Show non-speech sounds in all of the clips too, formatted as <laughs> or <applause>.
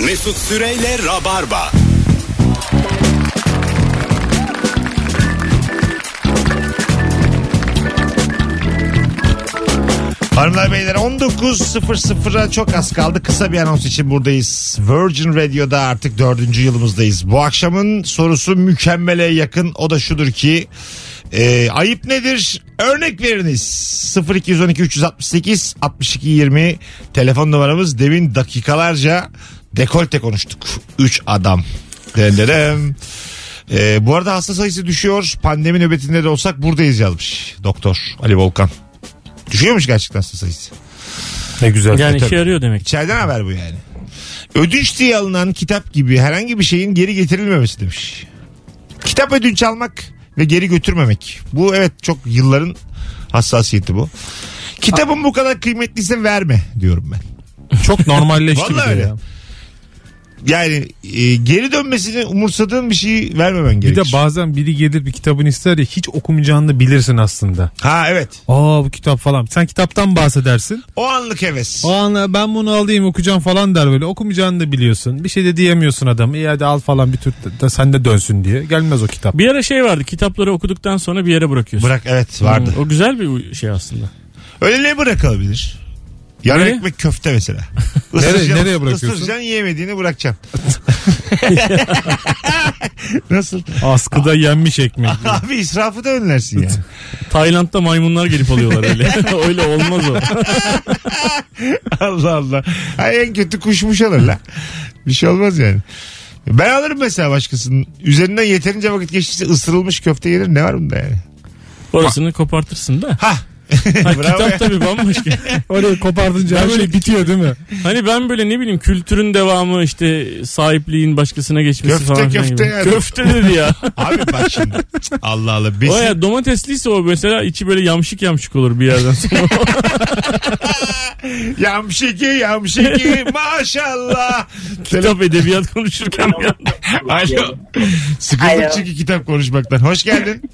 Mesut Süreyle Rabarba. Hanımlar beyler 19.00'a çok az kaldı. Kısa bir anons için buradayız. Virgin Radio'da artık dördüncü yılımızdayız. Bu akşamın sorusu mükemmele yakın. O da şudur ki e, ayıp nedir? Örnek veriniz. 0212 368 62 20 telefon numaramız. Demin dakikalarca dekolte konuştuk. 3 adam. Denderem. E, bu arada hasta sayısı düşüyor. Pandemi nöbetinde de olsak buradayız yazmış. Doktor Ali Volkan. Düşüyormuş gerçekten hasta sayısı. Ne güzel. Yani tabii. işe yarıyor demek. İçeriden haber bu yani. Ödünç diye alınan kitap gibi herhangi bir şeyin geri getirilmemesi demiş. Kitap ödünç almak ve geri götürmemek. Bu evet çok yılların hassasiyeti bu. Kitabın bu kadar kıymetliyse verme diyorum ben. Çok normalleşti bir öyle. ya. Yani e, geri dönmesini umursadığın bir şeyi vermemen Bir gerekir. de bazen biri gelir bir kitabını ister ya hiç okumayacağını da bilirsin aslında. ha evet. Aa bu kitap falan. Sen kitaptan bahsedersin. O anlık heves. O an ben bunu alayım okuyacağım falan der böyle. Okumayacağını da biliyorsun. Bir şey de diyemiyorsun adam. İyi hadi al falan bir tür de sen de dönsün diye. Gelmez o kitap. Bir ara şey vardı kitapları okuduktan sonra bir yere bırakıyorsun. Bırak evet vardı. Hmm, O güzel bir şey aslında. Öyle ne bırakılabilir? Yarım Nereye? ekmek köfte mesela. <laughs> Nereye- nereye bırakıyorsun? Isıracaksın yiyemediğini bırakacaksın. <laughs> Nasıl? Askıda yenmiş ekmek. <laughs> Abi israfı da önlersin ya. Tayland'da maymunlar gelip alıyorlar öyle. öyle olmaz o. Allah Allah. Ay en kötü kuşmuş alır la. Bir şey olmaz yani. Ben alırım mesela başkasının. Üzerinden yeterince vakit geçtiyse ısırılmış köfte yenir. Ne var bunda yani? Orasını kopartırsın da. Ha. <laughs> Ha, Bravo ya. kitap tabii bambaşka. <laughs> Orayı kopardınca her şey bitiyor değil mi? Hani ben böyle ne bileyim kültürün devamı işte sahipliğin başkasına geçmesi Köfte, falan filan köfte gibi. yani. Köfte dedi ya. <laughs> Abi bak şimdi. Allah Allah. Besin, o ya domatesliyse o mesela içi böyle yamşık yamşık olur bir yerden sonra. Yamşiki yamşiki maşallah. Kitap edebiyat konuşurken anda. Alo. Sıkıldık Alo. çünkü kitap konuşmaktan. Hoş geldin.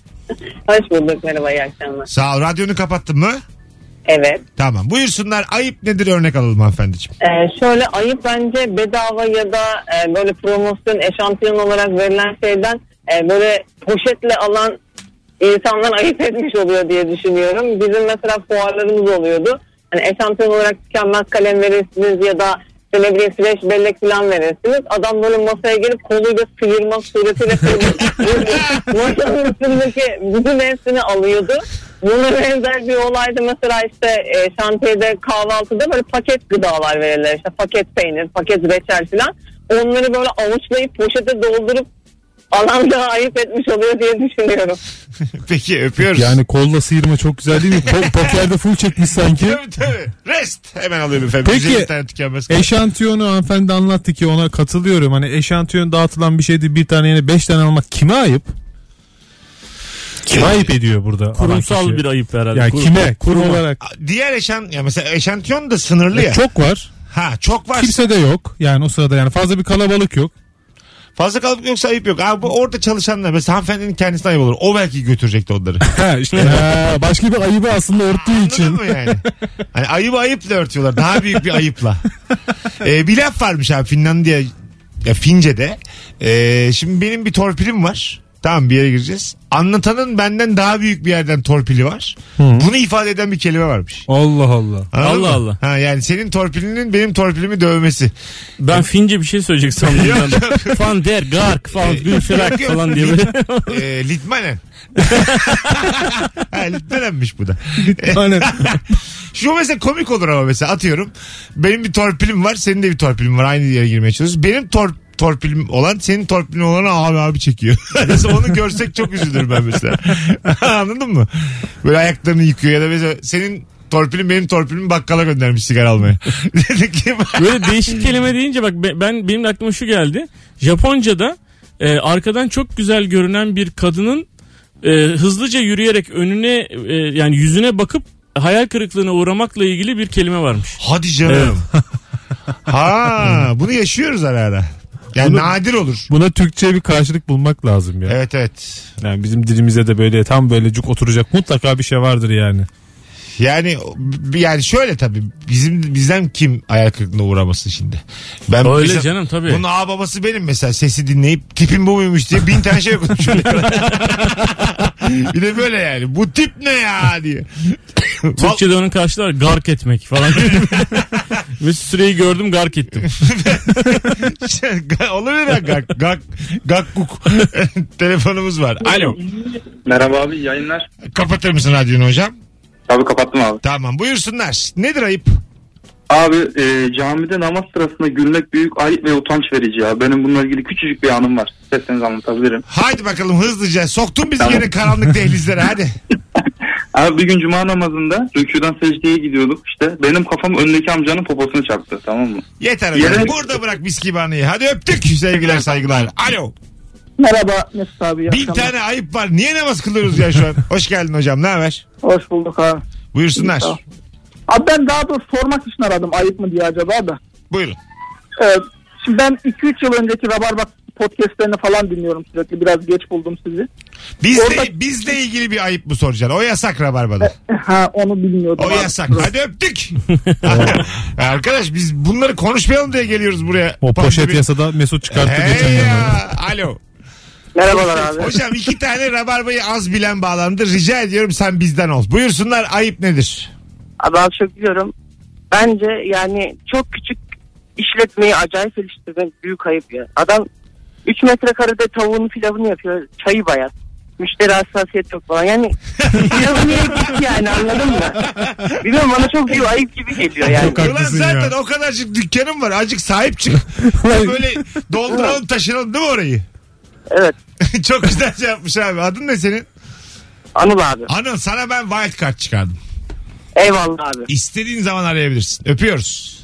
Hoş bulduk merhaba iyi akşamlar. Sağ ol. Radyonu kapattın mı? Evet. Tamam. Buyursunlar. Ayıp nedir örnek alalım hanımefendiciğim. Ee, şöyle ayıp bence bedava ya da e, böyle promosyon eşantiyon olarak verilen şeyden e, böyle poşetle alan insanlar ayıp etmiş oluyor diye düşünüyorum. Bizim mesela fuarlarımız oluyordu. Hani eşantiyon olarak tükenmez kalem verirsiniz ya da işte ne bileyim süreç bellek falan verirsiniz. Adam böyle masaya gelip koluyla sıyırmak suretiyle <laughs> masanın üstündeki bütün hepsini alıyordu. Buna benzer bir olayda mesela işte e, şantiyede kahvaltıda böyle paket gıdalar verirler. İşte paket peynir, paket reçel falan. Onları böyle avuçlayıp poşete doldurup alan da ayıp etmiş oluyor diye düşünüyorum. <laughs> Peki öpüyoruz. Yani kolla sıyırma çok güzel değil mi? <laughs> Po- pokerde full çekmiş sanki. Tabii tabii. Rest. Hemen alıyorum efendim. Peki, 150 tane tükenmez kalem. Eşantiyonu hanımefendi anlattı ki ona katılıyorum. Hani eşantiyon dağıtılan bir şeydi bir tane yine beş tane almak kime ayıp? Kime ayıp ediyor burada? Kurumsal bir ayıp herhalde. Yani Kurum- kime? Kurum olarak. Diğer eşan ya mesela eşantiyon da sınırlı ya. E, Çok var. Ha çok var. Kimse de yok. Yani o sırada yani fazla bir kalabalık yok. Fazla kalıp yoksa ayıp yok. Abi bu orada çalışanlar mesela hanımefendinin kendisine ayıp olur. O belki götürecekti onları. <laughs> Ha işte <laughs> ha, başka bir ayıbı aslında örttüğü Anladın için. mı yani? Hani ayıbı ayıpla örtüyorlar. Daha büyük bir ayıpla. <laughs> Ee, bir laf varmış abi Finlandiya ya Fince'de. Ee, şimdi benim bir torpilim var. Tamam bir yere gireceğiz. Anlatanın benden daha büyük bir yerden torpili var. Bunu ifade eden bir kelime varmış. Allah Allah. Anladın Allah mı? Allah. Ha, yani senin torpilinin benim torpilimi dövmesi. Ben Fince bir şey söyleyecek sandım. bir anda. Van der Gark falan Yok, yok. falan diye böyle. <laughs> Ee, Litmanen. <laughs> ha, Litmanenmiş bu da. Hani <laughs> Şu mesela komik olur ama mesela atıyorum. Benim bir torpilim var senin de bir torpilin var aynı yere girmeye çalışıyoruz. Benim tor torpilim olan senin torpilin olana abi abi çekiyor. <laughs> mesela onu görsek çok üzülürüm ben mesela. <laughs> Anladın mı? Böyle ayaklarını yıkıyor ya da mesela senin torpilin benim torpilimi bakkala göndermiş sigara almaya. <laughs> Dedik ki Böyle değişik kelime deyince bak be- ben benim de aklıma şu geldi. Japonca'da e, arkadan çok güzel görünen bir kadının e, hızlıca yürüyerek önüne e, yani yüzüne bakıp hayal kırıklığına uğramakla ilgili bir kelime varmış. hadi canım. ha bunu yaşıyoruz ara ara. Yani Bunu- nadir olur. buna Türkçe bir karşılık bulmak lazım ya. Evet evet. Yani bizim dilimize de böyle tam böyle cuk oturacak mutlaka bir şey vardır yani. Yani yani şöyle tabii bizim bizden kim hayal kırıklığına uğramasın şimdi. Ben Öyle mesela- canım, tabii. Bunun ağ babası benim mesela sesi dinleyip tipim bu muymuş diye bin tane şey okudum şöyle. <laughs> bir de böyle yani bu tip ne ya diye. Türkçe'de onun karşılığı var, gark etmek falan. Ve süreyi gördüm gark ettim. <laughs> Olabilir ya gak gak gakkuk. <laughs> Telefonumuz var. Alo. Merhaba abi yayınlar. Kapatır mısın radyonu hocam? Abi kapattım abi. Tamam buyursunlar. Nedir ayıp? Abi e, camide namaz sırasında gülmek büyük ayıp ve utanç verici ya. Benim bununla ilgili küçücük bir anım var. İsterseniz anlatabilirim. Haydi bakalım hızlıca. Soktun bizi Tamam. yine karanlık dehlizlere hadi. <laughs> Abi bir gün cuma namazında rüküden secdeye gidiyorduk işte. Benim kafam öndeki amcanın poposunu çarptı tamam mı? Yeter hocam. Yere- Burada bırak miskibanıyı. Hadi öptük. Sevgiler saygılar. Alo. Merhaba Mesut abi. Bin akşamlar. tane ayıp var. Niye namaz kılıyoruz ya şu an? Hoş geldin hocam. Ne haber? Hoş bulduk abi. Buyursunlar. Ol. Abi ben daha doğrusu sormak için aradım ayıp mı diye acaba da. Buyurun. Ee, şimdi ben 2-3 yıl önceki Rabarba podcastlerini falan dinliyorum sürekli. Biraz geç buldum sizi. Bizle, Orada- bizle ilgili bir ayıp mı soracaksın? O yasak Rabarba'da. Ha onu bilmiyordum. O abi. yasak. Hadi öptük. <laughs> Arkadaş biz bunları konuşmayalım diye geliyoruz buraya. O poşet Pandemi- yasada Mesut çıkarttı geçen Hey yıl. ya. Alo. Merhabalar abi. Hocam iki tane rabarbayı az bilen bağlandı. Rica ediyorum sen bizden ol. Buyursunlar ayıp nedir? Abi çok biliyorum. Bence yani çok küçük işletmeyi acayip geliştirmek büyük ayıp ya. Adam 3 metrekarede tavuğunu pilavını yapıyor. Çayı bayat. Müşteri hassasiyet yok falan. Yani pilavı niye gitti yani anladın mı? Bilmiyorum bana çok büyük ayıp gibi geliyor yani. Çok Ulan haklısın zaten ya. o kadarcık dükkanım var. Azıcık sahip çık. <laughs> Böyle dolduralım taşıralım değil mi orayı? Evet. <laughs> Çok güzel şey yapmış abi. Adın ne senin? Anıl abi. Anıl sana ben wild card çıkardım. Eyvallah abi. İstediğin zaman arayabilirsin. Öpüyoruz.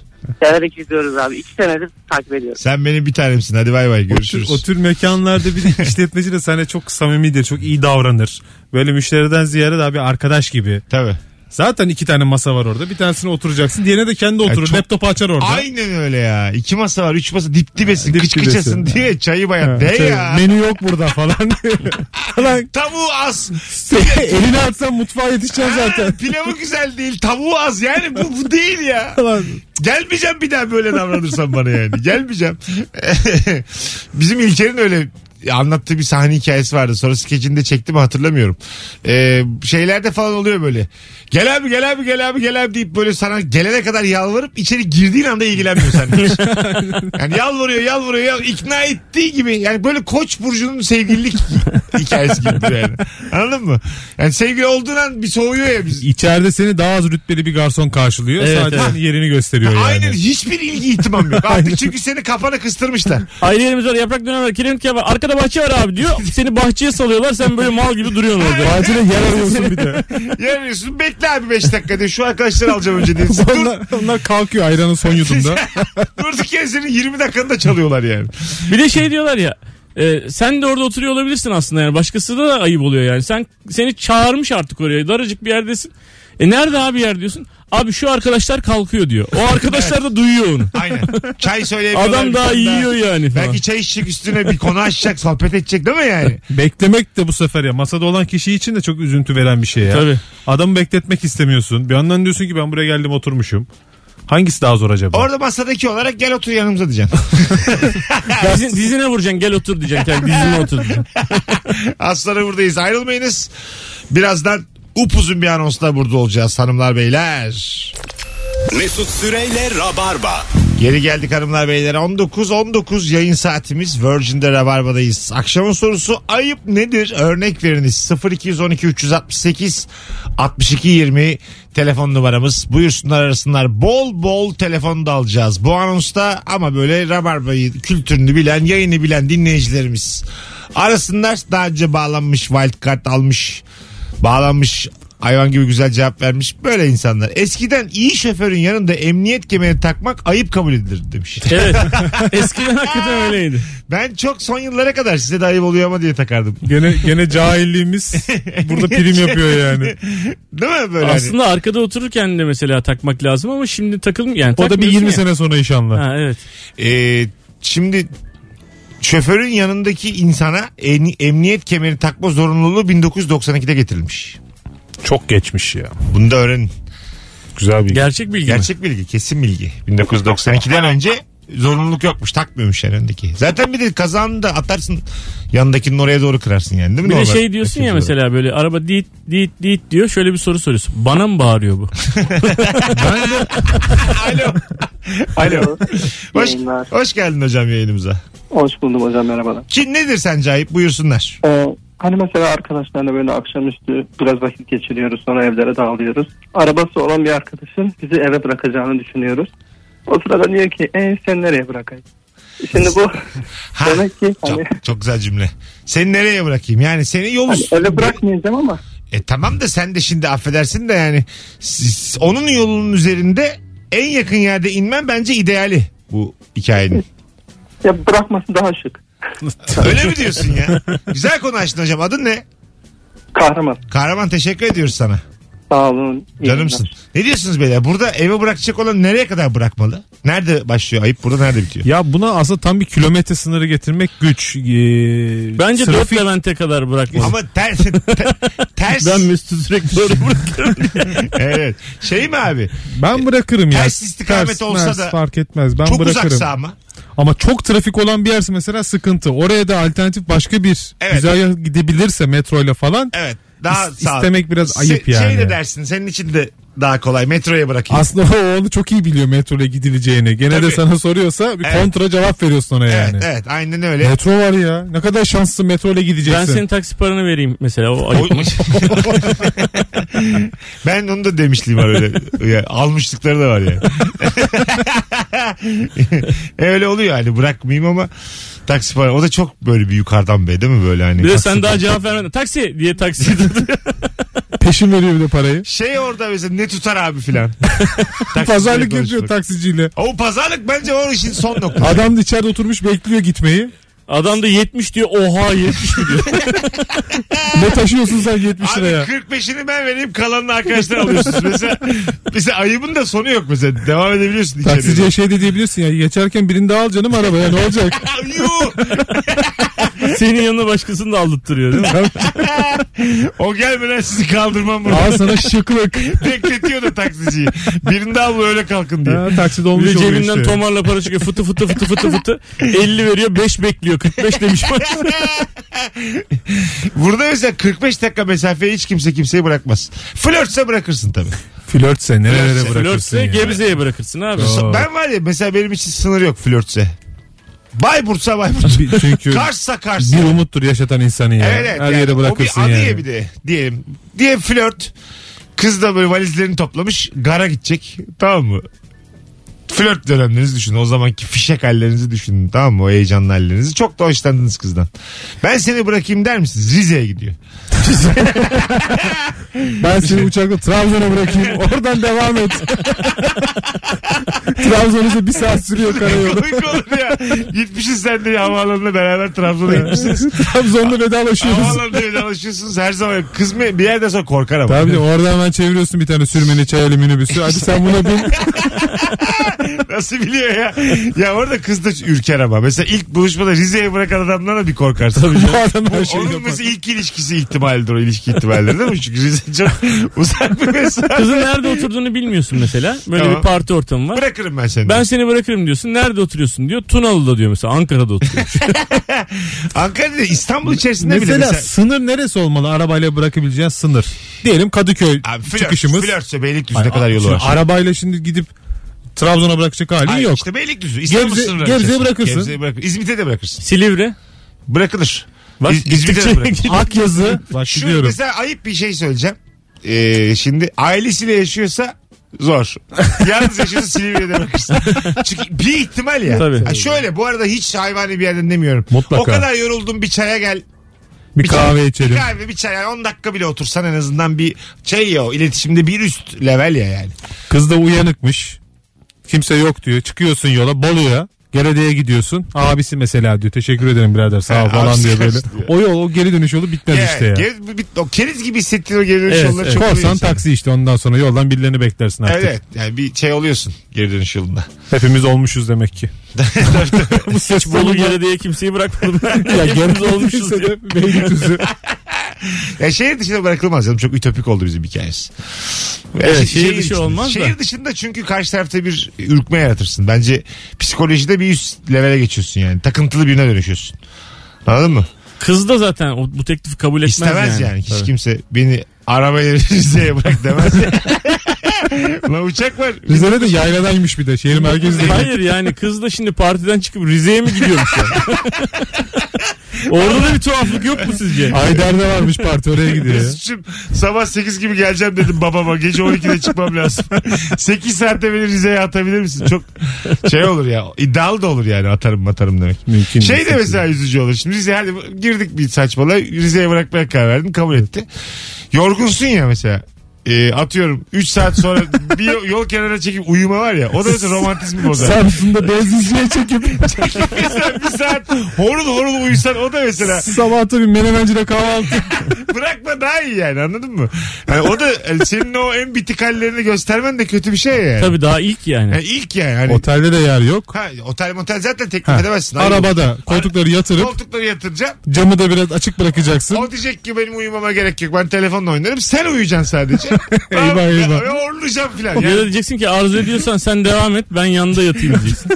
Severek izliyoruz abi. 2 senedir takip ediyoruz. Sen benim bir tanemsin. Hadi bay bay O tür, görüşürüz. o tür mekanlarda bir <laughs> işletmeci de sana çok samimidir, çok iyi davranır. Böyle müşteriden ziyade daha bir arkadaş gibi. Tabii. Zaten iki tane masa var orada. Bir tanesine oturacaksın. Diğerine de kendi oturur. çok- Laptopu açar orada. Aynen öyle ya. İki masa var. Üç masa dip dibesin. Dip kıç dibesin. kıçasın diye çayı bayat. De ya. Menü yok burada falan. <laughs> Lan Tavuğu az. <laughs> elini atsan mutfağa yetişeceksin zaten. Ha, Pilavı güzel değil. Tavuğu az. Yani bu, bu değil ya. <laughs> Lan. Gelmeyeceğim bir daha böyle davranırsan bana yani. Gelmeyeceğim. Bizim İlker'in öyle anlattığı bir sahne hikayesi vardı. Sonra skecinde çekti mi hatırlamıyorum. Ee, şeylerde falan oluyor böyle. Gel abi gel abi gel abi gel abi deyip böyle sana gelene kadar yalvarıp içeri girdiğin anda ilgilenmiyor seninle. <laughs> yani yalvarıyor yalvarıyor yal- ikna ettiği gibi. Yani böyle koç burcunun sevgililik hikayesi gibi yani. Anladın mı? Yani sevgili olduğun an bir soğuyor ya biz. İçeride seni daha az rütbeli bir garson karşılıyor. Evet, Sadece evet. yerini gösteriyor yani. Aynen hiçbir ilgi ihtimam yok. <laughs> Artık çünkü seni kafana kıstırmışlar. Ailelerimiz var yaprak dönem var kiremit var. Arkada bahçe var abi diyor. <laughs> Seni bahçeye salıyorlar sen böyle mal gibi duruyorsun orada. Acile yer arıyorsun bir de. <laughs> Yarıyorsun bekle abi 5 dakika diye şu arkadaşları alacağım önce diye. Dur, onlar, onlar kalkıyor ayranın son yudumda. durduk yere senin 20 dakikanı da çalıyorlar yani. Bir de şey diyorlar ya. E, sen de orada oturuyor olabilirsin aslında yani. Başkası da ayıp oluyor yani. Sen seni çağırmış artık oraya. Daracık bir yerdesin. E nerede abi yer diyorsun? Abi şu arkadaşlar kalkıyor diyor. O arkadaşlar da duyuyor onu. <laughs> Aynen. Çay söyleyemiyorlar. Adam daha yiyor yani falan. Belki çay içecek üstüne bir konu açacak sohbet edecek değil mi yani? <laughs> Beklemek de bu sefer ya masada olan kişi için de çok üzüntü veren bir şey ya. Tabii. Adamı bekletmek istemiyorsun. Bir yandan diyorsun ki ben buraya geldim oturmuşum. Hangisi daha zor acaba? Orada masadaki olarak gel otur yanımıza diyeceksin. <laughs> Dizin, dizine vuracaksın gel otur diyeceksin. Yani dizine otur diyeceksin. <laughs> Az sonra buradayız ayrılmayınız. Birazdan upuzun bir anonsla burada olacağız hanımlar beyler. Mesut Süreyle Rabarba. Geri geldik hanımlar beyler. 19-19 yayın saatimiz. Virgin'de Rabarba'dayız. Akşamın sorusu ayıp nedir? Örnek veriniz. 0212 368 62 20 telefon numaramız. Buyursunlar arasınlar. Bol bol telefon da alacağız. Bu anonsta ama böyle Rabarba'yı kültürünü bilen, yayını bilen dinleyicilerimiz. Arasınlar daha önce bağlanmış, wildcard almış, bağlanmış hayvan gibi güzel cevap vermiş. Böyle insanlar. Eskiden iyi şoförün yanında emniyet kemeri takmak ayıp kabul edilir demiş. <laughs> Evet. Eskiden hakikaten öyleydi. Ben çok son yıllara kadar size de ayıp oluyor ama diye takardım. Gene gene cahilliğimiz burada prim yapıyor yani. <laughs> Değil mi böyle? hani? Aslında arkada otururken de mesela takmak lazım ama şimdi takılmıyor. Yani O da bir takmıyorsun 20 ya. sene sonra inşallah. Ha, evet. Ee, şimdi şoförün yanındaki insana en- emniyet kemeri takma zorunluluğu 1992'de getirilmiş. Çok geçmiş ya. Bunu da öğrenin. Güzel bir Gerçek bilgi mi? Gerçek bilgi kesin bilgi. 1992'den önce zorunluluk yokmuş takmıyormuş yani öndeki. Zaten bir de kazanını da atarsın yanındakinin oraya doğru kırarsın yani değil mi? Bir de Normal şey diyorsun ya olarak. mesela böyle araba dit dit dit diyor şöyle bir soru soruyorsun. Bana mı bağırıyor bu? <laughs> Alo. Alo. Hoş, Yayınlar. hoş geldin hocam yayınımıza. Hoş buldum hocam merhabalar. Ki nedir sence ayıp buyursunlar. Ee, hani mesela arkadaşlarla böyle akşamüstü biraz vakit geçiriyoruz sonra evlere dağılıyoruz. Arabası olan bir arkadaşın bizi eve bırakacağını düşünüyoruz. O sırada diyor ki e, sen nereye bırakayım? Şimdi bu <laughs> Ha, demek ki hani, çok, çok güzel cümle. Seni nereye bırakayım? Yani seni yol hani eve bırakmayacağım ama E tamam da sen de şimdi affedersin de yani siz- onun yolunun üzerinde en yakın yerde inmen bence ideali bu hikayenin. ya bırakması daha şık. <laughs> Öyle mi diyorsun ya? Güzel konu açtın hocam. Adın ne? Kahraman. Kahraman teşekkür ediyoruz sana. Sağ olun. iyi Canımsın. günler. Ne diyorsunuz beyler? Burada eve bırakacak olan nereye kadar bırakmalı? Nerede başlıyor ayıp? Burada nerede bitiyor? Ya buna aslında tam bir kilometre sınırı getirmek güç. Ee, Bence trafik- 4 Levent'e kadar bırakmalı. Ama ters, <laughs> te- ters. Ben Mesut'u sürekli doğru <laughs> bırakıyorum. evet. Şey mi abi? Ben bırakırım ya. Ters istikamet olsa da fark etmez. Ben Çok bırakırım. uzaksa ama. Ama çok trafik olan bir yerse mesela sıkıntı. Oraya da alternatif başka bir Evet. güzergah gidebilirse metroyla falan. Evet. Daha İs- sağ. istemek biraz ayıp Se- yani. Şey de dersin senin için de daha kolay. Metroya bırakayım. Aslında o onu çok iyi biliyor metroyla gidileceğini. Gene Tabii. de sana soruyorsa bir Evet. kontra cevap veriyorsun ona yani. Evet, evet aynen öyle. Metro var ya. Ne kadar şanslısın metroyla gideceksin. ben senin taksi paranı vereyim mesela. O ayıp. O- <laughs> ben onu da demişliğim var öyle. Ya, almışlıkları da var yani. <laughs> E, <laughs> öyle oluyor hani bırakmayayım ama taksi para. O da çok böyle bir yukarıdan be değil mi böyle hani. Bir de sen daha cevap vermedin. Taksi diye taksi. <laughs> Peşin veriyor bir de parayı. Şey orada mesela ne tutar abi filan. <laughs> Taksiciyle Pazarlık yapıyor konuşmak. taksiciyle. O pazarlık bence o işin son noktası. Adam da içeride oturmuş bekliyor gitmeyi. Adam da 70 diyor. Oha 70 mi diyor. <laughs> Ne taşıyorsun sen 70 Abi liraya? 45'ini ben vereyim kalanını arkadaşlar alıyorsunuz. mesela, mesela ayıbın da sonu yok mesela. Devam edebiliyorsun içeriye. Taksiciye şey de diyebilirsin ya. Geçerken birini daha al canım arabaya ne olacak? <laughs> Yuh! <laughs> Senin yanına başkasını da aldırtırıyor değil mi? <laughs> o gelmeden sizi kaldırmam bunu. al sana şıklık. <laughs> Bekletiyor da taksiciyi. Birini daha bul öyle kalkın diye. Ha, takside Bir olmuş de oluyor cebinden işte. tomarla para çıkıyor. Fıtı fıtı fıtı fıtı fıtı. 50 veriyor 5 bekliyor. 45 demiş. Burada mesela 45 dakika mesafeye hiç kimse kimseyi bırakmaz. Flörtse bırakırsın tabii. Flörtse nerelere bırakırsın Flörtse ya. Gebze'ye bırakırsın abi. Doğru. Ben var ya mesela benim için sınır yok flörtse. Bayburtsa Bayburt. Bir- Çünkü Kars'sa Kars. bir umuttur yaşatan insanı ya. Evet evet. Her yani yere o bırakırsın bir anı yani. ya bir de diyelim. Diye flört. Kız da böyle valizlerini toplamış. Gara gidecek. Tamam mı? Flört dönemlerinizi düşünün. O zamanki fişek hallerinizi düşünün. Tamam mı? O heyecanlı hallerinizi. Çok da hoşlandınız kızdan. Ben seni bırakayım der misiniz? Rize'ye gidiyor. <laughs> Ben seni uçakla Trabzon'a bırakayım. Oradan devam et. <laughs> Trabzon ise bir saat sürüyor karayolu. Komik olur ya. Gitmişiz sen de havaalanına beraber Trabzon'a gitmişsiniz. <laughs> Trabzon'da vedalaşıyoruz. Havaalanında vedalaşıyorsunuz her zaman. Kız mı bir yerden sonra korkar ama. Tabii oradan hemen çeviriyorsun bir tane sürmeni çaylı minibüsü. Hadi sen buna bin. <laughs> Nasıl biliyor ya? Ya orada kız da ürker ama. Mesela ilk buluşmada Rize'ye bırakan adamdan da bir korkarsın. Tabii Bu adam her şeyi Onun yapar. mesela ilk ilişkisi ihtimalidir o ilişki ihtimalidir değil mi? Çünkü Rize çok <laughs> uzak bir mesafe. Kızın nerede oturduğunu bilmiyorsun mesela. Böyle Tamam. bir parti ortamı var. Bırakırım ben seni. Ben seni bırakırım diyorsun. Nerede oturuyorsun diyor. Tunalı'da diyor mesela. Ankara'da oturuyormuş. <laughs> Ankara'da İstanbul içerisinde bile Mesela, mesela. sınır neresi olmalı arabayla bırakabileceğin sınır? Diyelim Kadıköy Abi flört, çıkışımız. flörtse Beylikdüzü ne kadar yolu Şimdi var. Arabayla şimdi gidip Trabzon'a bırakacak halin Hayır, yok. işte Beylikdüzü. Gebze- içerisinde. bırakırsın. Gebze'ye bırakır. İzmit'e de bırakırsın. Silivri. Bırakılır. Bak, İz- İzmit'e de bırakılır. Akyazı. Bak Şu gidiyorum. mesela ayıp bir şey söyleyeceğim. Ee, şimdi ailesiyle yaşıyorsa zor. Yalnız yaşıyorsa <laughs> Silivri'ye de bırakırsın. Çünkü bir ihtimal ya. Tabii. Ha şöyle bu arada hiç hayvani bir yerden demiyorum. Mutlaka. O kadar yoruldum bir çaya gel. Bir kahve çay, içelim. Bir kahve bir çay. Yani 10 dakika bile otursan en azından bir şey ya o iletişimde bir üst level ya yani. Kız da uyanıkmış. Kimse yok diyor. Çıkıyorsun yola Bolu'ya. Gerede'ye gidiyorsun. Abisi mesela diyor. Teşekkür ederim birader sağ ol He, falan abisi diyor böyle. diyor. O yol o geri dönüş yolu bitmez işte ya. geri- bir- o keriz gibi hissettiğin o geri dönüş Evet, yolları evet. çok Korsan oluyor insana. taksi işte ondan sonra yoldan birilerini beklersin artık. Evet yani bir şey oluyorsun geri dönüş yolunda. Hepimiz olmuşuz demek ki. <laughs> Bu ses Bolu yere diye kimseyi bırakmadım. ya Hepimiz olmuşuz. <laughs> Beylikdüzü. Ya şehir dışında bırakılmaz canım. Çok ütopik oldu bizim hikayemiz. Evet, şehir dışı dışında- olmaz da. Şehir dışında çünkü karşı tarafta bir ürkme yaratırsın. Bence psikolojide bir üst levele geçiyorsun yani. Takıntılı birine dönüşüyorsun. Anladın mı? Kız da zaten o, bu teklifi kabul etmez İstemez yani. Hiç Tabii. kimse beni arabayla Rize'ye bırak demez. <laughs> Lan uçak var. Rize'de de yayladaymış bir de şehir merkezinde. Hayır yani kız da şimdi partiden çıkıp Rize'ye mi gidiyormuş ya? <laughs> Orada da bir tuhaflık yok mu sizce? Ayder'de varmış parti oraya gidiyor. Mesut'cum sabah 8 gibi geleceğim dedim babama. Gece 12'de çıkmam lazım. <laughs> 8 saatte beni Rize'ye atabilir misin? Çok şey olur ya. iddialı da olur yani atarım atarım demek. Mümkün Şey de mesela üzücü olur. Şimdi Rize hadi girdik bir saçmalığa. Rize'ye bırakmaya karar verdim. Kabul etti. Yorgunsun ya mesela. E, atıyorum 3 saat sonra <laughs> bir yol kenarına çekip uyuma var ya. O da mesela romantizmi bozar. Samsun'da benzinciye <laughs> çekip mesela bir saat horul horul uyusan o da mesela sabahta bir menemencide kahvaltı. <laughs> bırakma daha iyi yani anladın mı? Yani o da senin o en bitik hallerini göstermen de kötü bir şey yani. Tabii daha ilk yani. Yani ilk yani. Hani, Otelde de yer yok. ha, otel motel zaten teklif Ha, edemezsin. Arabada koltukları yatırıp Koltukları yatıracaksın. camı da biraz açık bırakacaksın. O diyecek ki benim uyumama gerek yok. Ben telefonla oynarım. Sen uyuyacaksın sadece. <laughs> Eyvah, eyvah. Ve horlayacağım filan. Ya da Yani, diyeceksin ki arzu ediyorsan sen devam et ben yanında yatayım diyeceksin.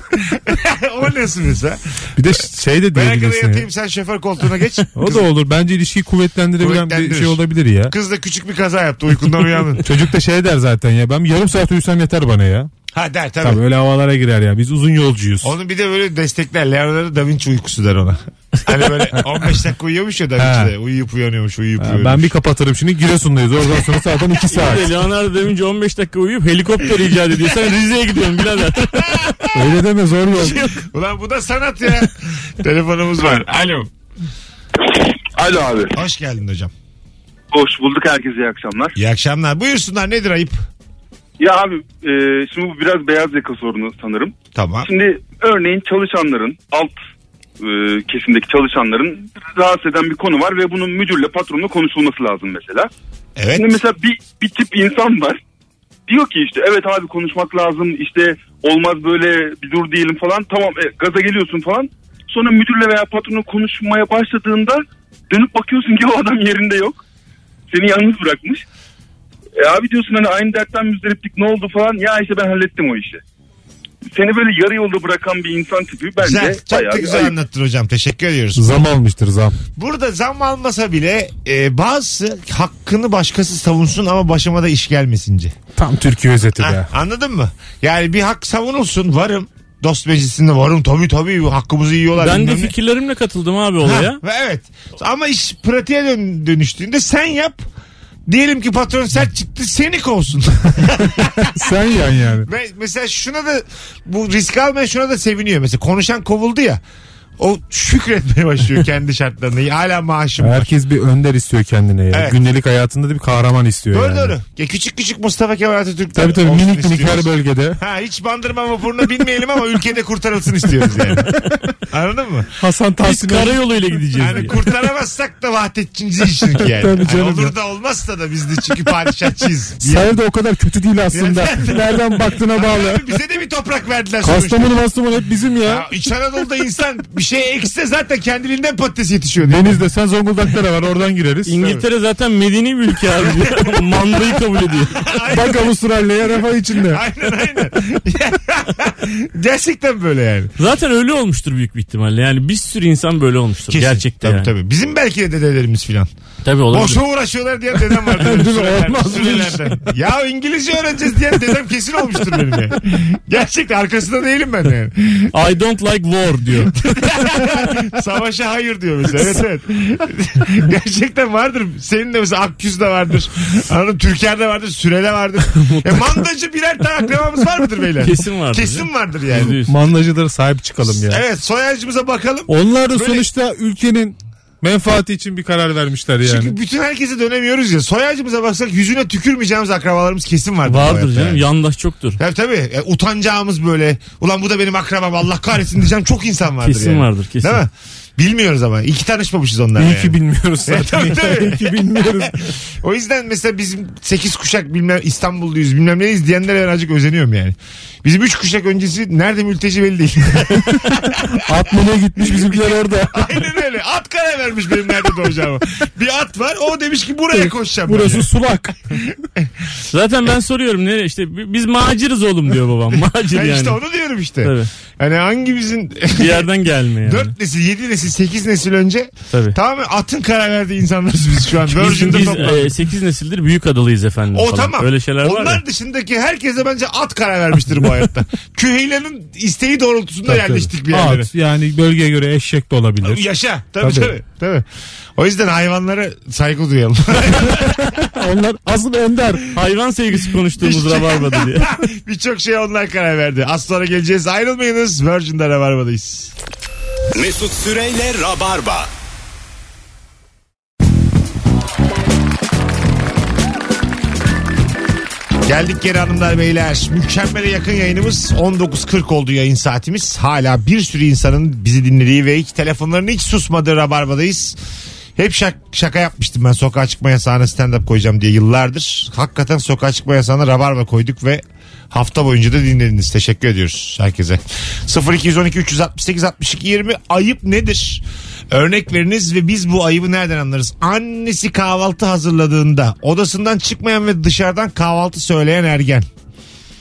<laughs> o nasıl mesela? Bir de şey de Ben arkada diyebilirsin. ya. yatayım sen şoför koltuğuna geç. <laughs> O da olur. Bence ilişkiyi kuvvetlendirebilen bir şey olabilir ya. Kız da küçük bir kaza yaptı. Uykundan uyandın. Çocuk da şey der zaten ya. Ben yarım saat uyusam yeter bana ya. ha der tabii. Tabii öyle havalara girer ya. Biz uzun yolcuyuz. Onu bir de böyle destekler. Leonardo da Vinci uykusu der ona. Hani böyle 15 dakika uyuyormuş ya da Ha. De. Uyuyup uyanıyormuş, uyuyup Ha, uyanıyormuş. ben bir kapatırım şimdi Giresun'dayız. Oradan sonra zaten 2 <laughs> saat. Bir de Leonardo da Vinci 15 dakika uyuyup helikopter icat ediyor. Sen Rize'ye gidiyorsun birader. <laughs> Öyle deme zor yol. Ulan bu da sanat ya. <laughs> Telefonumuz var. Alo. Alo abi. Hoş geldin hocam. Hoş bulduk herkese iyi akşamlar. İyi akşamlar. Buyursunlar nedir ayıp? Ya abi e, şimdi bu biraz beyaz yaka sorunu sanırım. Tamam. Şimdi örneğin çalışanların alt e, kesimdeki çalışanların rahatsız eden bir konu var ve bunun müdürle patronla konuşulması lazım mesela. Evet. Şimdi mesela bir, bir tip insan var. Diyor ki işte evet abi konuşmak lazım işte olmaz böyle bir dur diyelim falan tamam e, gaza geliyorsun falan. Sonra müdürle veya patronla konuşmaya başladığında dönüp bakıyorsun ki o adam yerinde yok. Seni yalnız bırakmış. E abi diyorsun hani aynı dertten müzdariptik ne oldu falan ya işte ben hallettim o işi. Seni böyle yarı yolda bırakan bir insan tipi bence Güzel. Çok bayağı da güzel ayıp. anlattın hocam. Teşekkür ediyoruz. Zam almıştır zam. Burada zam almasa bile e, bazısı hakkını başkası savunsun ama başıma da iş gelmesince. Tam Türkiye özeti Ha, be. anladın mı? Yani bir hak savunulsun varım. Dost meclisinde varım tabii tabii hakkımızı yiyorlar. Ben de bilmem ne. fikirlerimle katıldım abi Ha, olaya. ve evet. Ama iş pratiğe dön- dönüştüğünde sen yap. Diyelim ki patron sert çıktı seni kovsun. <laughs> Sen yan yani. Ve mesela şuna da bu risk almayan şuna da seviniyor. Mesela konuşan kovuldu ya. O şükretmeye başlıyor <laughs> kendi şartlarında. Hala maaşım var. Herkes bir önder istiyor kendine ya. Evet. Gündelik hayatında da bir kahraman istiyor Doğru yani. doğru. Ya küçük küçük Mustafa Kemal Atatürk'ten Tabii tabii olsun minik minik her bölgede. Ha hiç bandırma vapuruna binmeyelim ama ülkede kurtarılsın istiyoruz yani. <laughs> Anladın mı? Hasan Biz Tahsin karayoluyla gideceğiz. Yani diye. kurtaramazsak da vahdetçinciyiz çünkü yani. Tabii Yani canım olur ya. da olmazsa da biz de çünkü padişahçıyız. <laughs> Sayı da o kadar kötü değil aslında. Nereden baktığına bağlı. Abi bize de bir toprak verdiler sonuçta. Kastamonu Kastamonu hep bizim ya. Ya İç Anadolu'da insan bir şey ekse zaten kendiliğinden patates yetişiyor. diye. Denizde sen Zonguldak'ta da var oradan gireriz. İngiltere zaten medeni bir ülke abi. <laughs> Mandayı kabul ediyor. Bak Avustralya'ya refah içinde. Aynen aynen. <laughs> Gerçekten böyle yani. Zaten öyle olmuştur büyük bir ihtimalle. Yani bir sürü insan böyle olmuştur. Kesin. Gerçekten tabii, yani. tabii. Bizim belki de dedelerimiz filan. Tabii olabilir. Boşa uğraşıyorlar diyen dedem vardı. <laughs> Değil mi? Olmaz sürelerden. Ya İngilizce öğreneceğiz diyen dedem kesin olmuştur benim yani. Gerçekten arkasında değilim ben yani. I don't like war diyor. <laughs> Savaşa hayır diyor mesela. Evet evet. <laughs> Gerçekten vardır. Senin de mesela Akgüz'de vardır. Anladın mı? Türker'de vardır. Süre'de vardır. <laughs> e, mandacı birer tane akrabamız var mıdır beyler? Kesin vardır. Kesin vardır yani. Mandacılara sahip çıkalım ya. Evet soy ağacımıza bakalım. Onlar da Böyle- sonuçta ülkenin menfaati için bir karar vermişler yani. Çünkü bütün herkese dönemiyoruz ya. Soy ağacımıza baksak yüzüne tükürmeyeceğimiz akrabalarımız kesin vardır. Vardır canım. yani. Yandaş çoktur. Tabii tabii. E, utanacağımız böyle. Ulan bu da benim akrabam Allah kahretsin diyeceğim çok insan vardır Kesin yani. vardır, kesin. Değil mi? Bilmiyoruz ama. İyi ki tanışmamışız onlarla. İyi yani. ki bilmiyoruz <laughs> zaten. Tabii, tabii. İyi ki bilmiyoruz. O yüzden mesela bizim 8 kuşak bilmem İstanbulluyuz bilmem neyiz diyenlere ben azıcık özeniyorum yani. Bizim 3 kuşak öncesi nerede mülteci belli değil. <laughs> At nereye gitmiş bizimkiler orada. <laughs> Aynen öyle. At karar vermiş benim nerede doğacağımı. Bir at var o demiş ki buraya koşacağım. ben. Burası sulak. Zaten ben soruyorum nereye işte bi- biz maciriz oğlum diyor babam. Macir Ben yani. işte onu diyorum işte. Tabii. Hani hangimizin Bir yerden gelme yani. 4 nesil, 7 nesil, 8 nesil önce Tabii. tamamen atın karar verdiği insanlarız biz şu an. <laughs> Biz, Virgin'de biz toplandık. 8 nesildir büyük adalıyız efendim. O falan. tamam. Öyle şeyler var Onlar dışındaki herkese bence at karar vermiştir bu hayatta. <laughs> Küheylan'ın isteği doğrultusunda Tabii, yerleştik tabii. bir yerlere. At, yani bölgeye göre eşek de olabilir. Yaşa. Tabii, tabii Tabii. tabii. O yüzden hayvanlara saygı duyalım. <laughs> Onlar asıl ender. Hayvan sevgisi konuştuğumuz rabarbada diye. Birçok şey onlar karar verdi. Az sonra geleceğiz. Ayrılmayınız. Virgin'de Rabarba'dayız. Mesut Süreyle Rabarba. Geldik geri hanımlar beyler. Mükemmele yakın yayınımız 19.40 oldu yayın saatimiz. Hala bir sürü insanın bizi dinlediği ve hiç telefonlarının hiç susmadığı Rabarba'dayız. Hep şak- şaka yapmıştım ben sokağa çıkma yasağına stand-up koyacağım diye yıllardır. Hakikaten sokağa çıkma yasağına Rabarba koyduk ve hafta boyunca da dinlediniz. Teşekkür ediyoruz herkese. 0212 368 62 20 ayıp nedir? Örnek veriniz ve biz bu ayıbı nereden anlarız? Annesi kahvaltı hazırladığında odasından çıkmayan ve dışarıdan kahvaltı söyleyen ergen.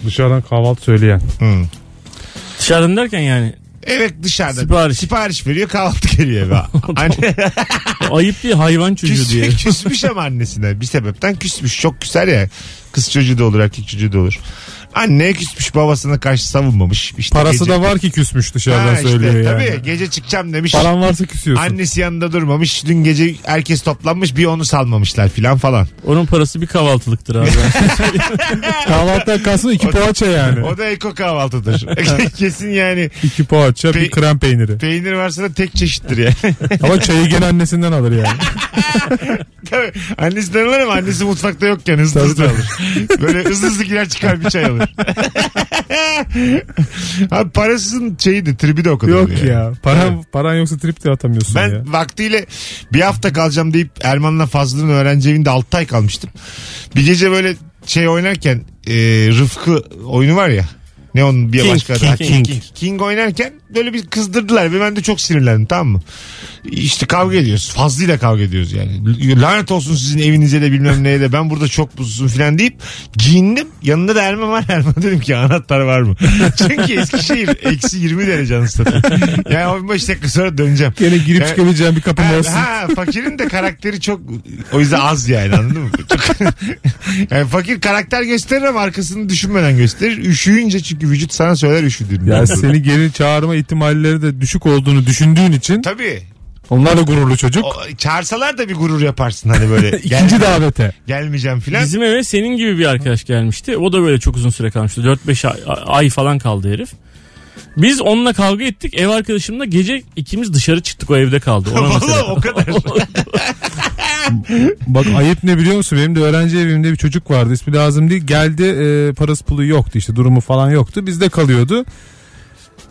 Dışarıdan kahvaltı söyleyen. Hmm. Dışarıdan derken yani Evet dışarıda. Sipariş. Sipariş veriyor kahvaltı geliyor eve. <laughs> Anne <laughs> ayıp değil hayvan çocuğu diye. küs, küsmüş ama annesine bir sebepten küsmüş. Çok küser ya. Kız çocuğu da olur erkek çocuğu da olur. Anneye küsmüş babasına karşı savunmamış. İşte Parası gece- da var ki küsmüş dışarıdan Ha işte, söylüyor yani. Tabii gece çıkacağım demiş. Paran varsa küsüyorsun. Annesi yanında durmamış. Dün gece herkes toplanmış bir onu salmamışlar filan falan. Onun parası bir kahvaltılıktır abi. <laughs> Kahvaltıdan kalsın iki poğaça yani. O da eko kahvaltıdır. <laughs> <laughs> Kesin yani İki poğaça Pe- bir krem peyniri. peynir varsa da tek çeşittir yani. Ama çayı gene annesinden alır yani. Tabii. Annesinden alır ama annesi mutfakta yokken hızlı hızlı alır. Böyle hızlı hızlı girer çıkar bir çay alır. <laughs> Abi parasızın şeyi de tribi de o kadar Yok oluyor ya. yani. Paran, paran yoksa trip de atamıyorsun Ben ya. vaktiyle bir hafta kalacağım deyip Erman'la Fazlı'nın öğrenci evinde 6 ay kalmıştım. Bir gece böyle şey oynarken e, Rıfkı oyunu var ya. Ne onun bir King, başka adı? King, King, King. King oynarken böyle bir kızdırdılar ve ben de çok sinirlendim tamam mı? İşte kavga ediyoruz. Fazlıyla kavga ediyoruz yani. Lanet olsun sizin evinize de bilmem neye de ben burada çok mutsuzum falan deyip giyindim. Yanında da Erman var. <laughs> Erman dedim ki anahtar var mı? <laughs> Çünkü Eskişehir eksi 20 derece anasını Yani 15 dakika sonra döneceğim. Gene girip Ya- çıkabileceğin bir kapım Ha, olsun. ha, fakirin de karakteri çok o yüzden az yani anladın mı? Çok, <laughs> yani fakir karakter gösterir ama arkasını düşünmeden gösterir. Üşüyünce çünkü vücut sana söyler üşüdüğünü. Ya seni geri çağırma ihtimalleri de düşük olduğunu düşündüğün için Tabii. onlar da gururlu çocuk. O, çağırsalar da bir gurur yaparsın hani böyle. <laughs> İkinci davete. gelmeyeceğim filan. Bizim eve senin gibi bir arkadaş gelmişti. O da böyle çok uzun süre kalmıştı. 4-5 ay, ay falan kaldı herif. Biz onunla kavga ettik. Ev arkadaşımla gece ikimiz dışarı çıktık. O evde kaldı. Ona <laughs> Vallahi mesela. o kadar. <laughs> Bak ayıp ne biliyor musun? Benim de öğrenci evimde bir çocuk vardı. İsmi lazım değil. Geldi e, parası pulu yoktu işte durumu falan yoktu. Bizde kalıyordu.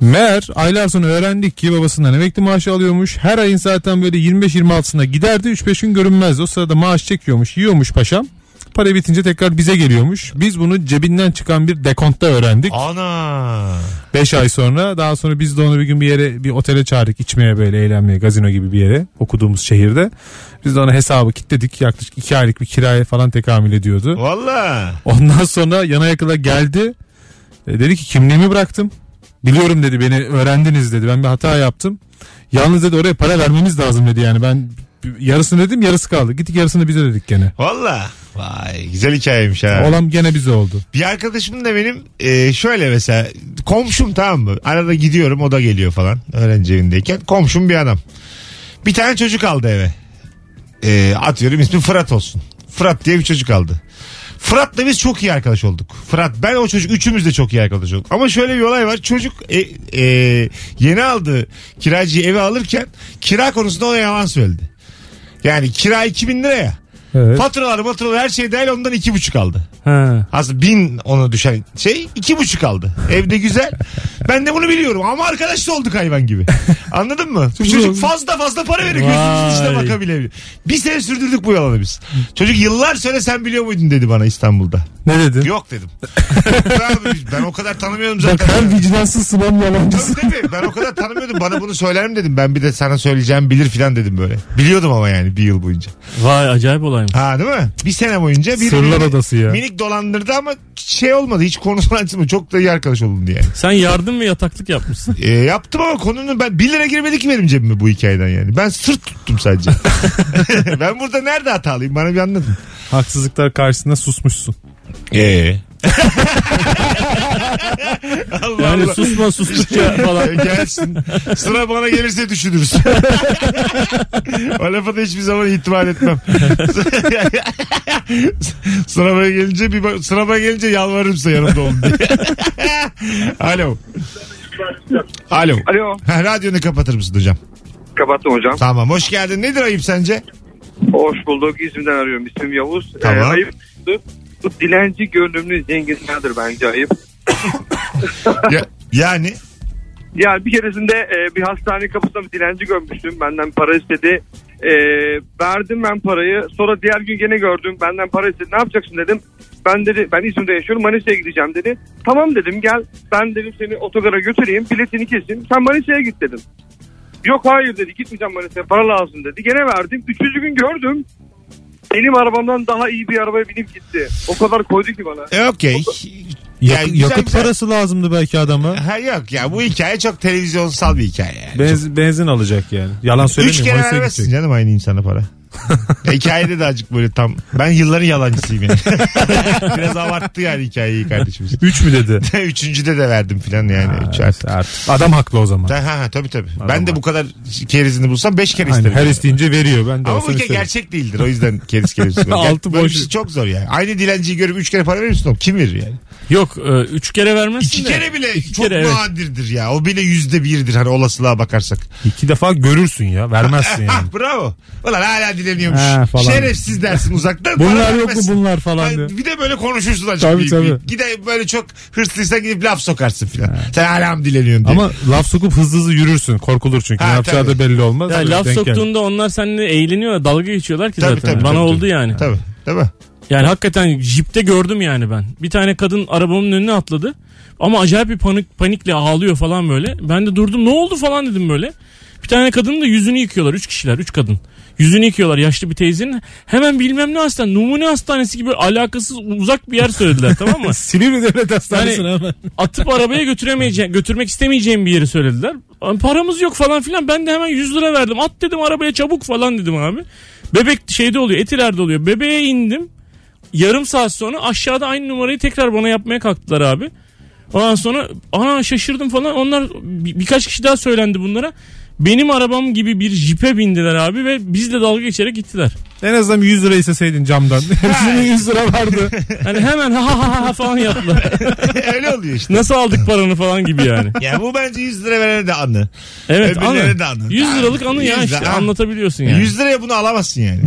Meğer aylar sonra öğrendik ki babasından emekli maaşı alıyormuş. Her ayın zaten böyle 25-26'sına giderdi. 3-5 gün görünmezdi. O sırada maaş çekiyormuş. Yiyormuş paşam. Para bitince tekrar bize geliyormuş. Biz bunu cebinden çıkan bir dekontta öğrendik. Ana. 5 ay sonra daha sonra biz de onu bir gün bir yere bir otele çağırdık içmeye böyle eğlenmeye gazino gibi bir yere okuduğumuz şehirde. Biz de ona hesabı kilitledik yaklaşık 2 aylık bir kiraya falan tekamül ediyordu. Valla. Ondan sonra yana yakıla geldi. E, dedi ki kimliğimi bıraktım. Biliyorum dedi beni öğrendiniz dedi ben bir hata yaptım. Yalnız dedi oraya para vermemiz lazım dedi yani ben yarısını dedim yarısı kaldı. Gittik yarısını bize dedik gene. Valla. Vay güzel hikayeymiş ha. Olan gene bize oldu. Bir arkadaşım da benim e, şöyle mesela komşum tamam mı? Arada gidiyorum o da geliyor falan öğrenci evindeyken. Komşum bir adam. Bir tane çocuk aldı eve. E, atıyorum ismi Fırat olsun. Fırat diye bir çocuk aldı. Fırat'la biz çok iyi arkadaş olduk. Fırat ben o çocuk üçümüz de çok iyi arkadaş olduk. Ama şöyle bir olay var. Çocuk e, e, yeni aldığı kiracıyı eve alırken kira konusunda ona yalan söyledi. Yani kira 2000 lira ya. Evet. Faturalar faturalar her şey dahil ondan iki buçuk aldı. Ha. Aslında bin ona düşen şey iki buçuk aldı. Evde güzel. <laughs> Ben de bunu biliyorum ama arkadaş da olduk hayvan gibi. <laughs> Anladın mı? Bu çocuk fazla fazla para veriyor. Gözümüzün içine Vay. bakabiliyor. Bir sene sürdürdük bu yalanı biz. Çocuk yıllar sonra sen biliyor muydun dedi bana İstanbul'da. Ne dedin? Yok dedim. <laughs> ben, ben o kadar tanımıyordum Bak zaten. hem vicdansızsın hem yalancısın. Tabii tabii. Ben o kadar tanımıyordum. Bana bunu söylerim dedim. Ben bir de sana söyleyeceğim bilir filan dedim böyle. Biliyordum ama yani bir yıl boyunca. Vay acayip olaymış. Ha değil mi? Bir sene boyunca bir Sırlar odası ya. minik dolandırdı ama şey olmadı. Hiç konusunu açmadı. Çok da iyi arkadaş olundu yani. Sen yardım ve yataklık yapmışsın. E, yaptım ama konunun ben 1 lira girmedi ki benim cebime bu hikayeden yani. Ben sırt tuttum sadece. <laughs> <laughs> ben burada nerede hatalıyım bana bir anlatın. Haksızlıklar karşısında susmuşsun. Ee. <laughs> Allah Yani Allah. susma sustukça falan. <laughs> Gelsin. Sıra bana gelirse düşünürüz. o lafa da hiçbir zaman itibar etmem. <laughs> sıra bana gelince bir bak- sıra bana gelince yalvarırım size yanımda olun diye. <laughs> Alo. Alo. Alo. Ha, radyonu kapatır mısın hocam? Kapattım hocam. Tamam hoş geldin. Nedir ayıp sence? Hoş bulduk. İzmir'den arıyorum. İsmim Yavuz. Tamam. Ee, ayıp. Bu dilenci görünümlü zenginlerdir bence ayıp. Ya- yani Yani bir keresinde e, bir hastane kapısında bir dilenci görmüştüm. Benden para istedi. E, verdim ben parayı. Sonra diğer gün gene gördüm. Benden para istedi. Ne yapacaksın dedim. Ben dedi ben İzmir'de yaşıyorum Manisa'ya gideceğim dedi. Tamam dedim gel ben dedim seni otogara götüreyim biletini keseyim sen Manisa'ya git dedim. Yok hayır dedi gitmeyeceğim Manisa'ya para lazım dedi. Gene verdim. Üçüncü gün gördüm. Benim arabamdan daha iyi bir arabaya binip gitti. O kadar koydu ki bana. e, okey. Yak- Yani güzel yakıt güzel. parası lazımdı belki adama. Ha yok ya bu hikaye çok televizyonsal bir hikaye yani. Benzin, benzin alacak yani. Yalan Üç söylemiyorum. kere Manisa'ya vermezsin gidecek. canım aynı insana para. <laughs> Hikayede de azıcık böyle tam. Ben yılların yalancısıyım yani. <laughs> Biraz abarttı yani hikayeyi kardeşimiz. Üç mü dedi? <laughs> Üçüncüde de verdim filan yani. Üç artık. Artık. Adam haklı o zaman. Ha, ha, tabii tabii. ben Adam de bu kadar kerizini bulsam beş kere Aynen, isterim. her isteyince veriyor. Ben de Ama bu isterim. gerçek değildir. O yüzden keriz keriz. Altı boş. şey çok zor yani. Aynı dilenciyi görüp üç kere para verir misin? Kim verir yani? Yok e, üç kere vermezsin İki de. kere bile İki çok kere, evet. nadirdir ya. O bile yüzde birdir hani olasılığa bakarsak. İki defa görürsün ya. Vermezsin yani. Bravo. Ulan hala dileniyormuş. Ha, falan. Şerefsiz dersin uzaktan. Bunlar yok mu bunlar falan diye. Bir de böyle konuşursun acık. Tabii, büyük tabii. büyük. Gide böyle çok hırslıysan gidip laf sokarsın filan. Sen hala mı dileniyorsun diye. Ama laf sokup hızlı hızlı yürürsün. Korkulur çünkü. Ha, ne yapacağı tabii. da belli olmaz. Ya laf soktuğunda onlar seninle eğleniyor dalga geçiyorlar ki Tabii, zaten. tabii, Bana tabii, oldu tabii. yani. Tabii. Değil mi? Yani hakikaten jipte gördüm yani ben. Bir tane kadın arabamın önüne atladı. Ama acayip bir panik panikle ağlıyor falan böyle. Ben de durdum ne oldu falan dedim böyle. Bir tane kadının da yüzünü yıkıyorlar. Üç kişiler, üç kadın. Yüzünü yıkıyorlar yaşlı bir teyzenin. Hemen bilmem ne hastane, numune hastanesi gibi alakasız uzak bir yer söylediler tamam mı? <laughs> Silivri Devlet Hastanesi'ne Yani- hemen. Atıp arabaya götüremeyeceğim, götürmek istemeyeceğim bir yeri söylediler. Paramız yok falan filan. Ben de hemen 100 lira verdim. At dedim arabaya çabuk falan dedim abi. Bebek şeyde oluyor, Etiler'de oluyor. Bebeğe indim. Yarım saat sonra aşağıda aynı numarayı tekrar bana yapmaya kalktılar abi. Ondan sonra ana şaşırdım falan. Onlar bir- birkaç kişi daha söylendi bunlara. Benim arabam gibi bir jipe bindiler abi ve bizle dalga geçerek gittiler. En azından bir 100 lira isteseydin camdan. <laughs> Hepsinin 100 lira vardı. <laughs> Hani hemen ha ha ha ha falan yaptılar. <laughs> Öyle oluyor işte. Nasıl aldık paranı falan gibi yani. Ya bu bence 100 lira verene de anı. Evet Öbürlerine anı. de anı. 100 liralık anı ya 100 lira, işte ha. anlatabiliyorsun yani. 100 liraya bunu alamazsın yani.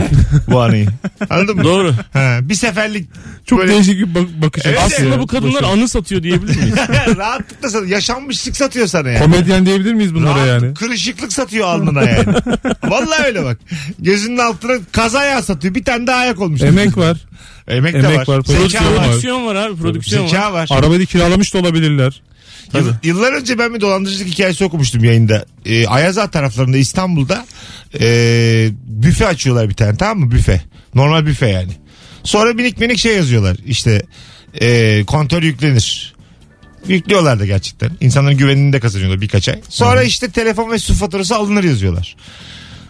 bu anıyı. Anladın mı? Doğru. Ha, bir seferlik Çok böyle değişik bir bak- bakış Evet, açısı. Aslında bu kadınlar anı satıyor diyebilir miyiz? rahatlıkla satıyor. Yaşanmışlık satıyor sana yani. Komedyen diyebilir miyiz bunlara Rahat, yani? Kırışıklık satıyor alnına yani. <laughs> Vallahi öyle bak. Gözünün altına kaza yağı satıyor. Bir tane daha ayak olmuş. Emek var. Emek de Emek var. var, Zeka prodüksiyon var. var. prodüksiyon var abi prodüksiyon var. Zeka var. Arabayı kiralamış da olabilirler. Yıl- yıllar önce ben bir dolandırıcılık hikayesi okumuştum yayında. Ee, Ayaza taraflarında İstanbul'da ee, büfe açıyorlar bir tane tamam mı? Büfe. Normal büfe yani. Sonra minik minik şey yazıyorlar. İşte ee, kontör yüklenir. Yüklüyorlar da gerçekten. İnsanların güvenini de kazanıyorlar birkaç ay. Sonra işte telefon ve su faturası alınır yazıyorlar.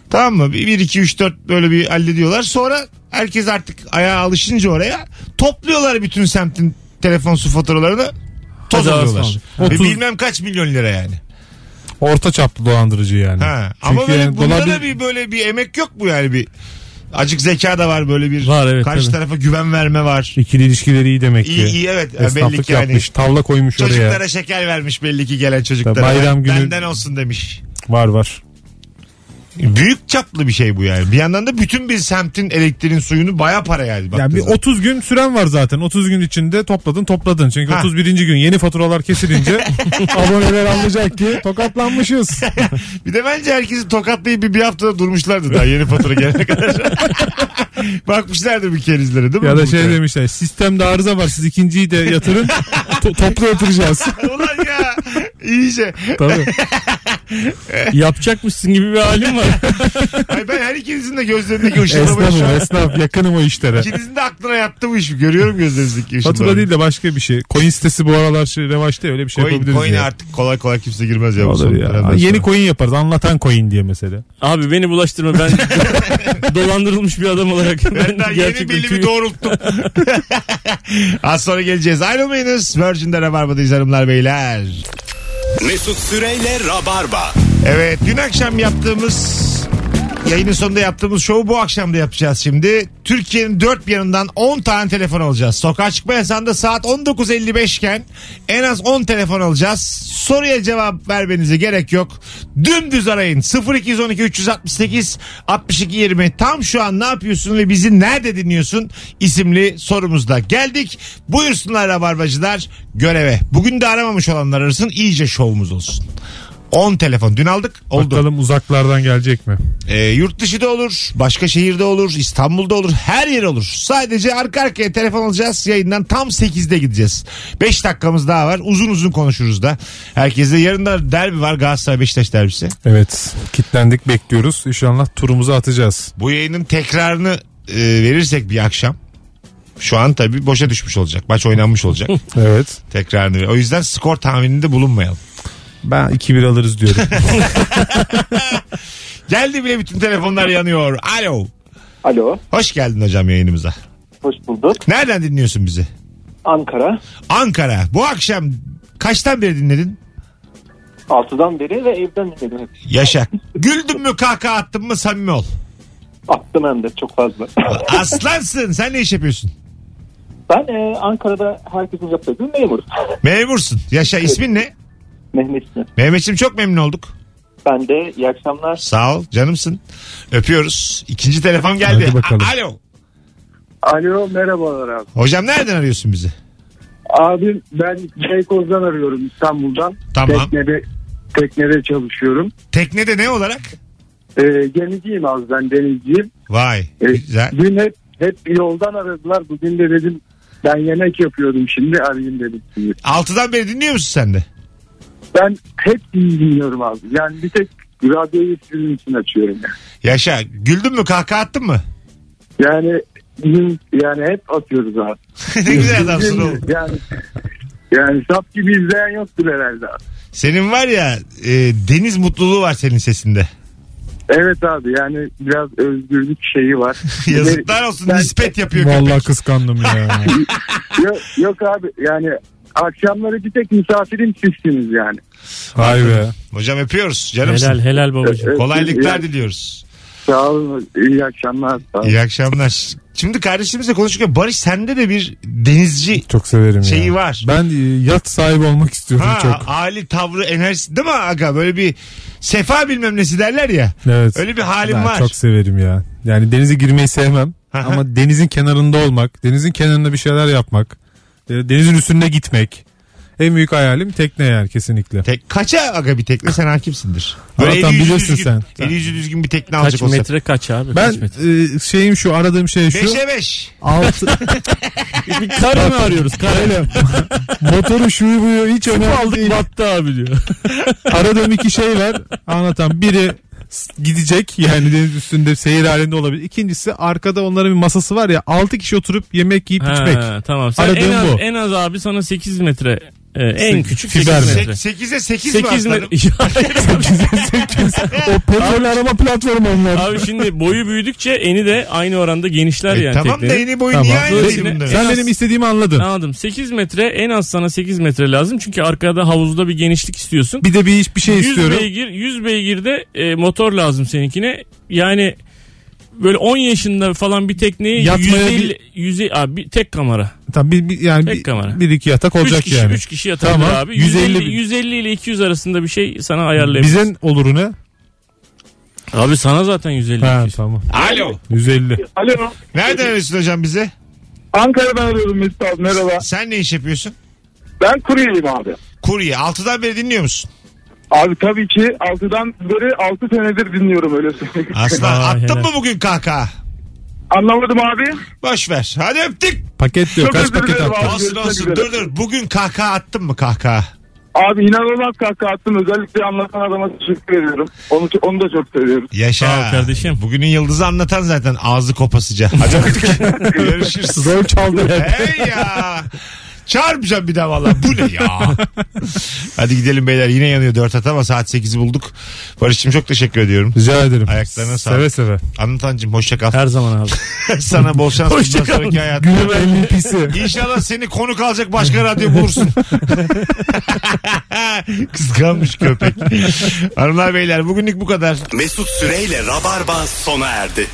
Tamam mı? 1, 2, 3, 4 böyle bir hallediyorlar. Sonra herkes artık ayağa alışınca oraya topluyorlar bütün semtin telefon su faturalarını toz Hadi alıyorlar. Ve 30 bilmem kaç milyon lira yani. Orta çaplı dolandırıcı yani. Ha. Çünkü Ama böyle yani bunda dolar da bir böyle bir emek yok mu yani bir acık zeka da var böyle bir Var, evet, karşı tabii. tarafa güven verme var. İkili ilişkileri iyi demek ki. İyi iyi evet Yani belli Esnaflık ki yani yapmış. Tavla koymuş çocuklara oraya. şeker vermiş belli ki gelen çocuklara. Bayram Ben- günü- Benden olsun demiş. Var var. Büyük çaplı bir şey bu yani. Bir yandan da bütün bir semtin elektriğin suyunu baya para yani. Yani bir zaman. 30 gün süren var zaten. 30 gün içinde topladın topladın. Çünkü Ha. 31. gün yeni faturalar kesilince <laughs> aboneler anlayacak ki tokatlanmışız. <laughs> Bir de bence herkesi tokatlayıp bir, bir haftada durmuşlardı daha yeni fatura gelene kadar. <laughs> Bakmışlardır bir kerizlere değil mi? ya da şey kadar. demişler sistemde arıza var siz ikinciyi de yatırın to- toplu yatıracağız. Ulan ya iyice. Tabii. <laughs> Yapacakmışsın gibi bir halim var. <laughs> Ay ben her ikinizin de gözlerindeki ışınlamayı şu Esnafım an. esnaf yakınım o işlere. İkinizin de aklına yattı bu iş. Görüyorum gözlerinizdeki ışınlamayı. Fatura değil de başka bir şey. Coin sitesi bu aralar şey, revaçta öyle bir şey Coin, yapabiliriz coin'e ya. artık kolay kolay kimse girmez ya. bu Olur ya. dönemden Yeni sonra. coin yaparız. Anlatan coin diye mesela. Abi beni bulaştırma ben <laughs> dolandırılmış bir adam olarak. Ben daha yeni gerçekten belimi tüy- doğrulttum. Az sonra geleceğiz. Ayrılmayınız. Virgin'de Rabarba'dayız hanımlar beyler. Mesut Süreyle Rabarba. Evet dün akşam yaptığımız yayının sonunda yaptığımız şovu bu akşam da yapacağız şimdi. Türkiye'nin dört bir yanından 10 tane telefon alacağız. Sokağa çıkma yasağında saat 19.55 iken en az 10 telefon alacağız. Soruya cevap vermenize gerek yok. Dümdüz arayın 0212 368 62 20 tam şu an ne yapıyorsun ve bizi nerede dinliyorsun isimli sorumuzda geldik. Buyursunlar rabarbacılar göreve. Bugün de aramamış olanlar arasın iyice şovumuz olsun. 10 telefon dün aldık oldu. Bakalım uzaklardan gelecek mi? Ee, yurt dışı da olur, başka şehirde olur, İstanbul'da olur, her yer olur. Sadece arka arkaya telefon alacağız. Yayından tam 8'de gideceğiz. 5 dakikamız daha var. Uzun uzun konuşuruz da. Herkese yarın da derbi var Galatasaray Beşiktaş derbisi. Evet. Kitlendik bekliyoruz. İnşallah turumuzu atacağız. Bu yayının tekrarını e, verirsek bir akşam. Şu an tabii boşa düşmüş olacak. Maç oynanmış olacak. <laughs> Evet. tekrarını. O yüzden skor tahmininde bulunmayalım. Ben 2-1 alırız diyorum. <laughs> Geldi bile bütün telefonlar yanıyor. Alo. Alo, Hoş geldin hocam yayınımıza. hoş bulduk. Nereden dinliyorsun bizi? Ankara. Ankara. Bu akşam kaçtan beri dinledin? 6'dan beri ve evden dinledim hep. Yaşa. Güldün mü kahkaha attın mı samimi ol. Attım hem de çok fazla. <laughs> Aslansın. Sen ne iş yapıyorsun? ben e, Ankara'da herkesin yaptığı gibi memur. Memursun. Yaşa. İsmin ne? Mehmet İsmi. Mehmetciğim çok memnun olduk. Ben de iyi akşamlar. Sağ ol. Canımsın. Öpüyoruz. İkinci telefon geldi. Hadi bakalım. A- Alo. Alo merhabalar abi. Hocam nereden arıyorsun bizi? Abi ben Beykoz'dan arıyorum İstanbul'dan. Tamam. Teknede, teknede çalışıyorum. Teknede ne olarak? Ee, gemiciyim abi ben denizciyim. Vay. Ee, Güzel. Dün hep, hep yoldan aradılar. Bugün de dedim ben yemek yapıyordum şimdi arayayım dedim. Altıdan beri dinliyor musun sen de? Ben hep dinliyorum abi. Yani bir tek radyoyu sizin için açıyorum. Yani, Yaşa. Güldün mü kahkaha attın mı? yani, bizim- yani hep atıyoruz abi. <laughs> ne güzel adamsın oğlum. <laughs> Yani, yani sap gibi izleyen yoktur herhalde abi. Senin var ya e, deniz mutluluğu var senin sesinde. Evet abi yani biraz özgürlük şeyi var. <laughs> Yazıklar olsun Ben- nispet yapıyor Vallahi köpek. kıskandım ya. yok, yok abi yani akşamları bir tek misafirim sizsiniz yani. Vay be. Hocam öpüyoruz. Canımsın. Helal helal babacığım. Evet, Kolaylıklar iyi- diliyoruz. Sağ olun iyi akşamlar. Sağ olun. İyi akşamlar. Şimdi kardeşimizle konuşurken Barış sende de bir denizci Çok severim Şeyi ya. var. Ben e, yat sahibi olmak istiyorum ha, çok. hali tavrı enerjisi değil mi aga böyle bir sefa bilmem nesi derler ya. Evet. Öyle bir halim ben var. çok severim ya. Yani denize girmeyi sevmem. Ama denizin kenarında olmak, denizin kenarında bir şeyler yapmak, denizin üstünde gitmek. En büyük hayalim tekne yani kesinlikle. Tek, kaça aga bir tekne sen hakimsindir. Anlatan eli yüzü bilirsin düzgün, sen. Eli yüzü düzgün bir tekne Kaç alacak olsa. metre kaç abi? Ben kaç metre? e, şeyim şu aradığım şey şu. 5'e 5. Altı, Bir <laughs> kare mi arıyoruz? Kare. Motoru şuyu buyu hiç önemli Aldık değil. battı abi diyor. Aradığım iki şey var. Anlatan biri gidecek yani deniz üstünde seyir halinde olabilir. İkincisi arkada onların bir masası var ya 6 kişi oturup yemek yiyip içmek. Ha, tamam. Sen Aradığım en az, bu. en az abi sana 8 metre e, en küçük 8 Fiber metre. 8'e 8 mi 8 aslanım? metre. o petrol arama platformu onlar. Abi şimdi boyu büyüdükçe eni de aynı oranda genişler E, yani tamam da teknenin. eni boyu Tamam. niye aynı değil Dolayısıyla- bunların? Sen benim istediğimi anladın. Anladım. 8 metre en az sana 8 metre lazım. Çünkü arkada havuzda bir genişlik istiyorsun. Bir de bir bir şey 100 istiyorum. beygir 100 beygirde e, motor lazım seninkine. Yani böyle 10 yaşında falan bir tekneyi Yatmaya 150 100 abi bir tek kamera. Tamam bir, bir- yani Tek bir, kamera. bir iki yatak 3 olacak kişi yani. 3 kişi yatabilir Tamam, abi. 150 150 bin. 150 ile 200 arasında bir şey sana ayarlayabilir. Bize oluru ne? Abi sana zaten 150. Ha tamam. Alo. 150. Alo. Nereden arıyorsun hocam bize? Ankara'dan arıyorum Mesut abi merhaba. Sen ne iş yapıyorsun? Ben kuryeyim abi. Kurye. Altıdan beri dinliyor musun? Abi tabii ki 6'dan beri 6 senedir dinliyorum öyle söyleyeyim. Aslan Vay, attın helal. mı bugün kahkaha? Anlamadım abi. Boş ver. Hadi öptük. Paket diyor. Çok Kaç özür paket dilerim attın? abi. Olsun görüşmek olsun. üzere. Dur dur. Bugün kahkaha attın mı kahkaha? Abi inanılmaz kahkaha attım. Özellikle anlatan adama teşekkür ediyorum. Onu, onu da çok seviyorum. Yaşa. Sağ ol kardeşim. Bugünün yıldızı anlatan zaten ağzı kopasıca. Hadi <laughs> öptük. Görüşürüz. Rol çaldı hep. Hey ya. Çağırmayacağım bir daha valla. Bu ne ya? <laughs> Hadi gidelim beyler. Yine yanıyor 4 at ama saat 8'i bulduk. Barış'cığım çok teşekkür ediyorum. Rica ederim. Ayaklarına sağlık. Seve seve. Anlatancığım hoşça kal. Her zaman abi. <laughs> Sana bol şans Hoşça kal. sonraki hayatında. Günün MVP'si. İnşallah seni konuk alacak başka radyo bulursun. <laughs> Kıskanmış köpek. Hanımlar beyler bugünlük bu kadar. Mesut Süreyle Rabarba sona erdi.